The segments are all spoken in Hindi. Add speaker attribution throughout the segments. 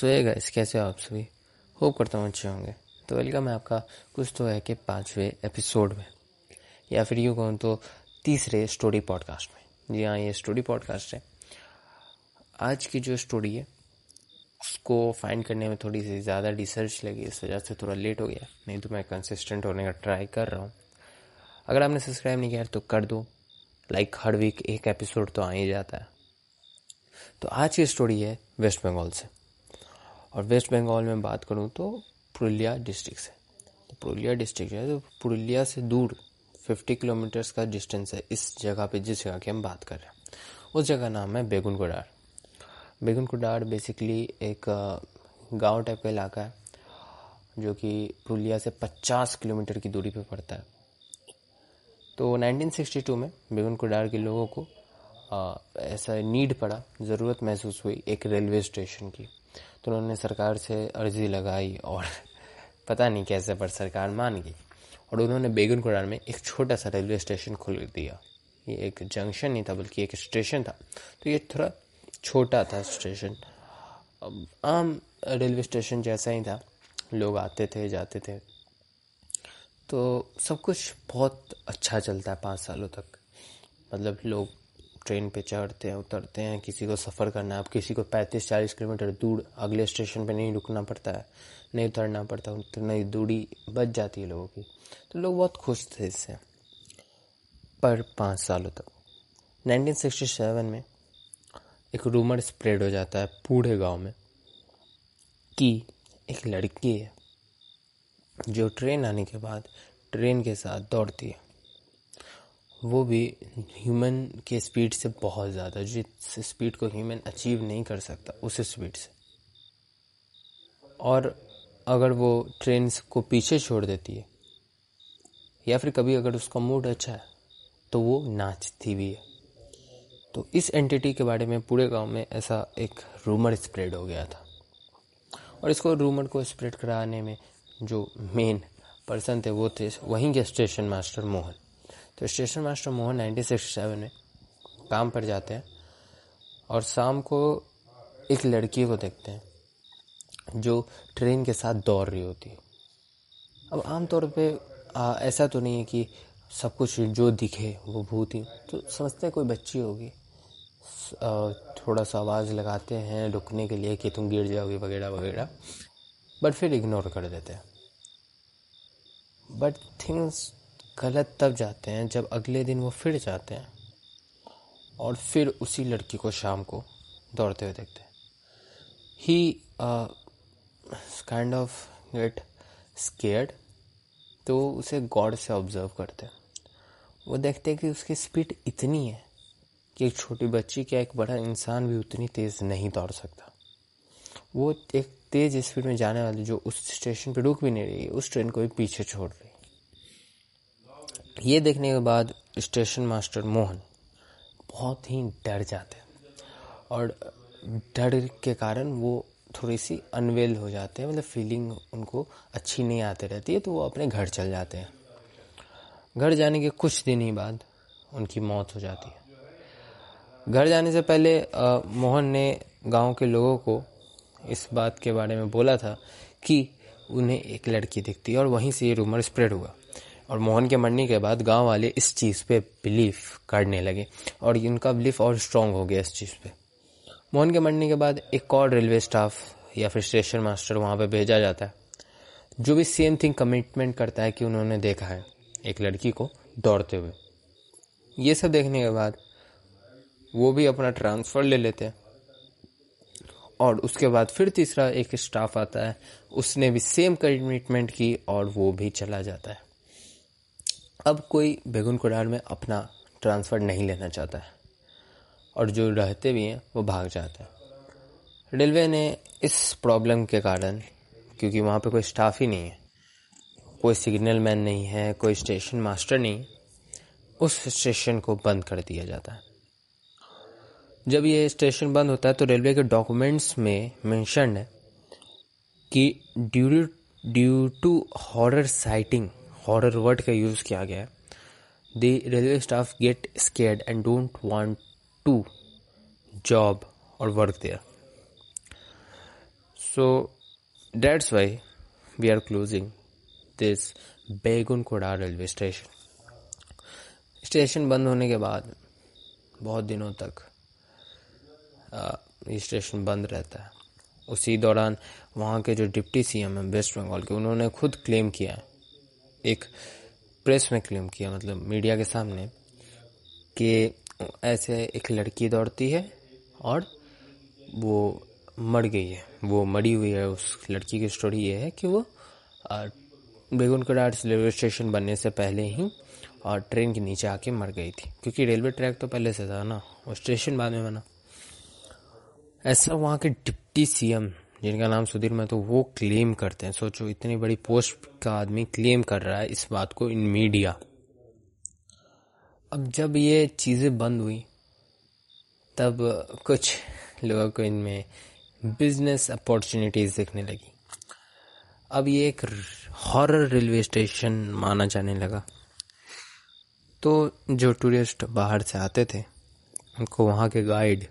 Speaker 1: सो ये गाइस कैसे हो आप सभी? होप करता हूँ अच्छे होंगे। तो वेलकम है आपका, कुछ तो है कि पाँचवें एपिसोड में, या फिर यूँ कहूँ तो तीसरे स्टोरी पॉडकास्ट में। जी हाँ ये स्टोरी पॉडकास्ट है। आज की जो स्टोरी है, उसको फाइंड करने में थोड़ी सी ज़्यादा रिसर्च लगी, इस वजह से थोड़ा लेट हो गया। नहीं तो मैं कंसिस्टेंट होने का ट्राई कर रहा हूँ। अगर आपने सब्सक्राइब नहीं किया तो कर दो। लाइक हर वीक एक एपिसोड तो आ ही जाता है। तो आज की स्टोरी है वेस्ट बंगाल से। और वेस्ट बंगाल में बात करूँ तो पुरुलिया डिस्ट्रिक्ट से तो पुरुलिया डिस्ट्रिक्ट है तो पुरुलिया से दूर 50 किलोमीटर्स का डिस्टेंस है इस जगह पे, जिस जगह की हम बात कर रहे हैं। उस जगह नाम है बेगुन कुडार बेगुन कुडार बेसिकली एक गाँव टाइप का इलाका है, जो कि पुरुलिया से 50 किलोमीटर की दूरी पे पड़ता है। तो 1962 में बेगुन कुडार के लोगों को ऐसा नीड पड़ा, ज़रूरत महसूस हुई एक रेलवे स्टेशन की। तो उन्होंने सरकार से अर्जी लगाई और पता नहीं कैसे, पर सरकार मान गई। और उन्होंने बेगन कुरान में एक छोटा सा रेलवे स्टेशन खोल दिया। ये एक जंक्शन नहीं था, बल्कि एक स्टेशन था। तो ये थोड़ा छोटा था स्टेशन। आम रेलवे स्टेशन जैसा ही था। लोग आते थे, जाते थे। तो सब कुछ बहुत अच्छा चलता है पाँच सालों तक। मतलब लोग ट्रेन पे चढ़ते हैं, उतरते हैं, किसी को सफ़र करना है, अब किसी को पैंतीस चालीस किलोमीटर दूर अगले स्टेशन पे नहीं रुकना पड़ता है, नहीं उतरना पड़ता उतना दूरी बच जाती है लोगों की। तो लोग बहुत खुश थे इससे, पर पाँच सालों तक। 1967 में एक रूमर स्प्रेड हो जाता है पूरे गाँव में कि एक लड़की है, जो ट्रेन आने के बाद ट्रेन के साथ दौड़ती है। वो भी ह्यूमन के स्पीड से बहुत ज़्यादा, जिस स्पीड को ह्यूमन अचीव नहीं कर सकता, उस स्पीड से। और अगर वो ट्रेन को पीछे छोड़ देती है, या फिर कभी अगर उसका मूड अच्छा है तो वो नाचती भी है। तो इस एंटिटी के बारे में पूरे गाँव में ऐसा एक रूमर स्प्रेड हो गया था। और इसको रूमर को स्प्रेड कराने में जो मेन पर्सन थे, वो थे वहीं के स्टेशन मास्टर मोहन। तो स्टेशन मास्टर मोहन 1967 में काम पर जाते हैं और शाम को एक लड़की को देखते हैं जो ट्रेन के साथ दौड़ रही होती है। अब आमतौर पे आ, ऐसा तो नहीं है कि सब कुछ जो दिखे वो भूत ही। तो समझते हैं कोई बच्ची होगी थोड़ा सा आवाज़ लगाते हैं रुकने के लिए कि तुम गिर जाओगे वगैरह वगैरह बट फिर इग्नोर कर देते हैं। बट थिंग्स गलत तब जाते हैं जब अगले दिन वो फिर जाते हैं और फिर उसी लड़की को शाम को दौड़ते हुए देखते हैं। He kind of get scared तो उसे गॉड से ऑब्ज़र्व करते हैं। वो देखते हैं कि उसकी स्पीड इतनी है कि एक छोटी बच्ची क्या एक बड़ा इंसान भी उतनी तेज़ नहीं दौड़ सकता। वो एक तेज़ स्पीड में जाने वाली जो उस स्टेशन पे रुक भी नहीं रही, उस ट्रेन को भी पीछे छोड़ रही। ये देखने के बाद स्टेशन मास्टर मोहन बहुत ही डर जाते हैं। और डर के कारण वो थोड़ी सी अनवेल हो जाते हैं मतलब फीलिंग उनको अच्छी नहीं आती रहती है तो वो अपने घर चल जाते हैं। घर जाने के कुछ दिन ही बाद उनकी मौत हो जाती है। घर जाने से पहले आ, मोहन ने गाँव के लोगों को इस बात के बारे में बोला था कि उन्हें एक लड़की दिखती है और वहीं से ये रूमर स्प्रेड हुआ। और मोहन के मरने के बाद गाँव वाले इस चीज़ पे बिलीफ करने लगे और इनका बिलीफ और स्ट्रांग हो गया इस चीज़ पे। मोहन के मरने के बाद एक और रेलवे स्टाफ या फिर स्टेशन मास्टर वहाँ पे भेजा जाता है, जो भी सेम थिंग कमिटमेंट करता है कि उन्होंने देखा है एक लड़की को दौड़ते हुए। ये सब देखने के बाद वो भी अपना ट्रांसफ़र ले लेते हैं और उसके बाद फिर तीसरा एक स्टाफ आता है, उसने भी सेम कमिटमेंट की और वो भी चला जाता है। अब कोई बेगुन कुडार में अपना ट्रांसफ़र नहीं लेना चाहता है। और जो रहते भी हैं, वो भाग जाते हैं। रेलवे ने इस प्रॉब्लम के कारण, क्योंकि वहाँ पे कोई स्टाफ ही नहीं है, कोई सिग्नल मैन नहीं है, कोई स्टेशन मास्टर नहीं, उस स्टेशन को बंद कर दिया जाता है। जब ये स्टेशन बंद होता है तो रेलवे के डॉक्यूमेंट्स में मेंशन है कि due due to horror sighting horror word का यूज़ किया गया है। The railway staff get scared and don't want to job और work there so that's why we are closing this Begunkodar railway station station बंद होने के बाद बहुत दिनों तक ये स्टेशन बंद रहता है। उसी दौरान वहाँ के जो डिप्टी सीएम हैं, वेस्ट बंगाल के, उन्होंने खुद क्लेम किया है। एक प्रेस में क्लेम किया मतलब मीडिया के सामने, कि ऐसे एक लड़की दौड़ती है और वो मर गई है। वो मरी हुई है, उस लड़की की स्टोरी ये है कि वो बेगुन कडार रेलवे स्टेशन बनने से पहले ही और ट्रेन के नीचे आके मर गई थी। क्योंकि रेलवे ट्रैक तो पहले से था ना, वो स्टेशन बाद में बना। ऐसा वहाँ के डिप्टी सीएम जिनका नाम सुधीर मैं तो वो क्लेम करते हैं। सोचो, इतनी बड़ी पोस्ट का आदमी क्लेम कर रहा है इस बात को इन मीडिया अब जब ये चीज़ें बंद हुई, तब कुछ लोगों को इनमें बिज़नेस अपॉर्चुनिटीज़ देखने लगी। अब ये एक हॉरर रेलवे स्टेशन माना जाने लगा। तो जो टूरिस्ट बाहर से आते थे, उनको वहाँ के गाइड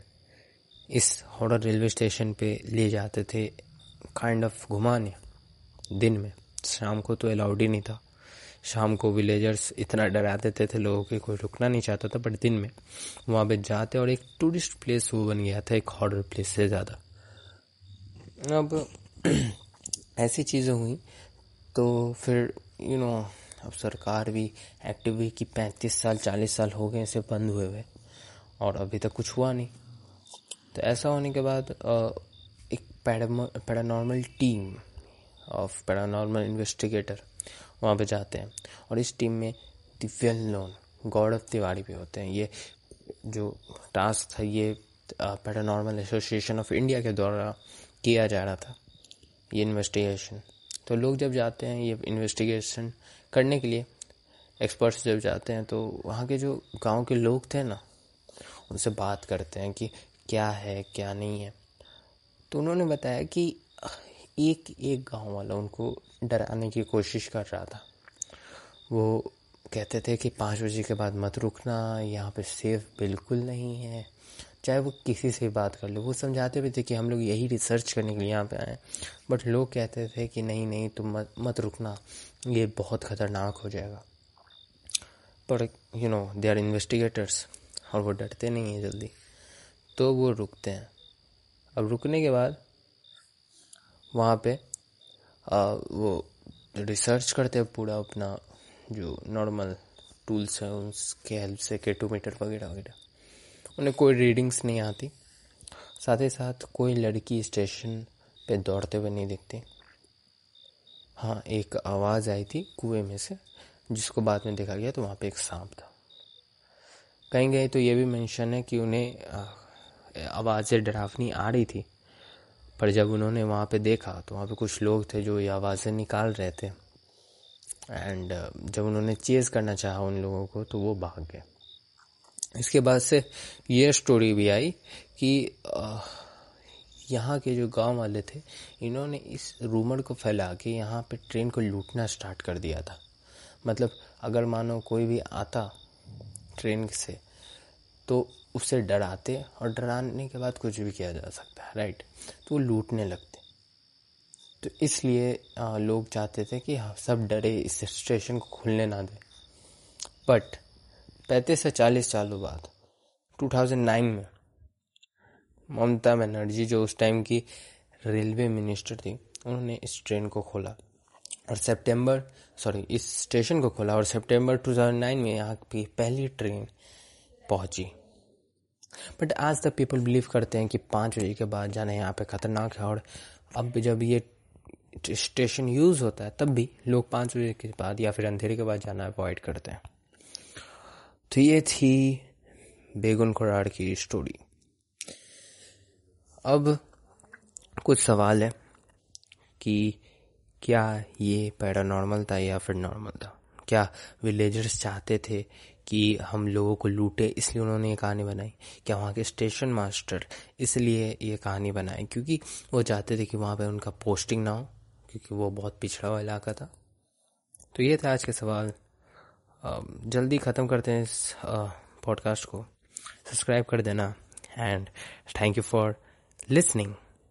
Speaker 1: इस हॉरर रेलवे स्टेशन पे ले जाते थे काइंड ऑफ़ घुमाने दिन में। शाम को तो अलाउड ही नहीं था। शाम को विलेजर्स इतना डरा देते थे लोगों के कोई रुकना नहीं चाहता था बट दिन में वहाँ पे जाते और एक टूरिस्ट प्लेस वो बन गया था एक हॉरर प्लेस से ज़्यादा। अब ऐसी चीज़ें हुई तो फिर यू you नो know, अब सरकार भी एक्टिव हुई कि पैंतीस साल चालीस साल हो गए इसे बंद हुए हुए। और अभी तक कुछ हुआ नहीं। तो ऐसा होने के बाद एक paranormal team of paranormal investigator वहाँ पे जाते हैं। और इस टीम में the well known Gaurav Tiwari भी होते हैं। ये जो टास्क था, ये पैरानॉर्मल एसोसिएशन ऑफ़ इंडिया के द्वारा किया जा रहा था, ये इन्वेस्टिगेशन। तो लोग जब जाते हैं ये इन्वेस्टिगेशन करने के लिए, एक्सपर्ट्स जब जाते हैं तो वहाँ के जो गाँव के लोग थे ना, उनसे बात करते हैं कि क्या है, क्या नहीं है। तो उन्होंने बताया कि एक एक गाँव वाला उनको डराने की कोशिश कर रहा था। वो कहते थे कि पाँच बजे के बाद मत रुकना, यहाँ पे सेफ़ बिल्कुल नहीं है। चाहे वो किसी से बात कर ले, वो समझाते भी थे कि हम लोग यही रिसर्च करने के लिए यहाँ पे आए बट लोग कहते थे कि नहीं नहीं, तुम मत मत रुकना, ये बहुत ख़तरनाक हो जाएगा। पर you know they are investigators और वो डरते नहीं हैं जल्दी। तो वो रुकते हैं। अब रुकने के बाद वहाँ पे आ, वो रिसर्च करते हैं पूरा अपना जो नॉर्मल टूल्स हैं उसके हेल्प से केटोमीटर वगैरह वगैरह। उन्हें कोई रीडिंग्स नहीं आती। साथ ही साथ कोई लड़की स्टेशन पे दौड़ते हुए नहीं दिखती। हाँ एक आवाज़ आई थी कुएँ में से जिसको बाद में देखा गया तो वहाँ पे एक सांप था। कहीं गए तो ये भी मेंशन है कि उन्हें आवाज़ें डरावनी आ रही थी, पर जब उन्होंने वहाँ पे देखा तो वहाँ पे कुछ लोग थे जो ये आवाज़ें निकाल रहे थे। एंड जब उन्होंने चेज़ करना चाहा उन लोगों को तो वो भाग गए। इसके बाद से ये स्टोरी भी आई कि यहाँ के जो गाँव वाले थे, इन्होंने इस रूमर को फैला के यहाँ पे ट्रेन को लूटना स्टार्ट कर दिया था। मतलब अगर मानो कोई भी आता ट्रेन से तो उससे डराते और डराने के बाद कुछ भी किया जा सकता है राइट तो वो लूटने लगते। तो इसलिए लोग चाहते थे कि हाँ सब डरे, इस स्टेशन को खुलने ना दें। बट पैंतीस से चालीस सालों बाद 2009 में, ममता बनर्जी जो उस टाइम की रेलवे मिनिस्टर थी, उन्होंने इस ट्रेन को खोला। और सितंबर सॉरी इस स्टेशन को खोला और सितंबर 2009 में यहाँ की पहली ट्रेन पहुँची। बट आज तक पीपल बिलीव करते हैं कि पाँच बजे के बाद जाना यहाँ पे ख़तरनाक है, और अब जब ये स्टेशन यूज़ होता है, तब भी लोग पाँच बजे के बाद या फिर अंधेरे के बाद जाना अवॉइड करते हैं। तो ये थी बेगुन खुराड़ की स्टोरी अब कुछ सवाल है कि क्या ये पैरानॉर्मल था या फिर नॉर्मल था? क्या विलेजर्स चाहते थे कि हम लोगों को लूटे, इसलिए उन्होंने ये कहानी बनाई क्या वहाँ के स्टेशन मास्टर इसलिए ये कहानी बनाई क्योंकि वो चाहते थे कि वहाँ पर उनका पोस्टिंग ना हो, क्योंकि वो बहुत पिछड़ा हुआ इलाका था। तो ये था आज के सवाल। जल्दी ख़त्म करते हैं इस पॉडकास्ट को। सब्सक्राइब कर देना and thank you for listening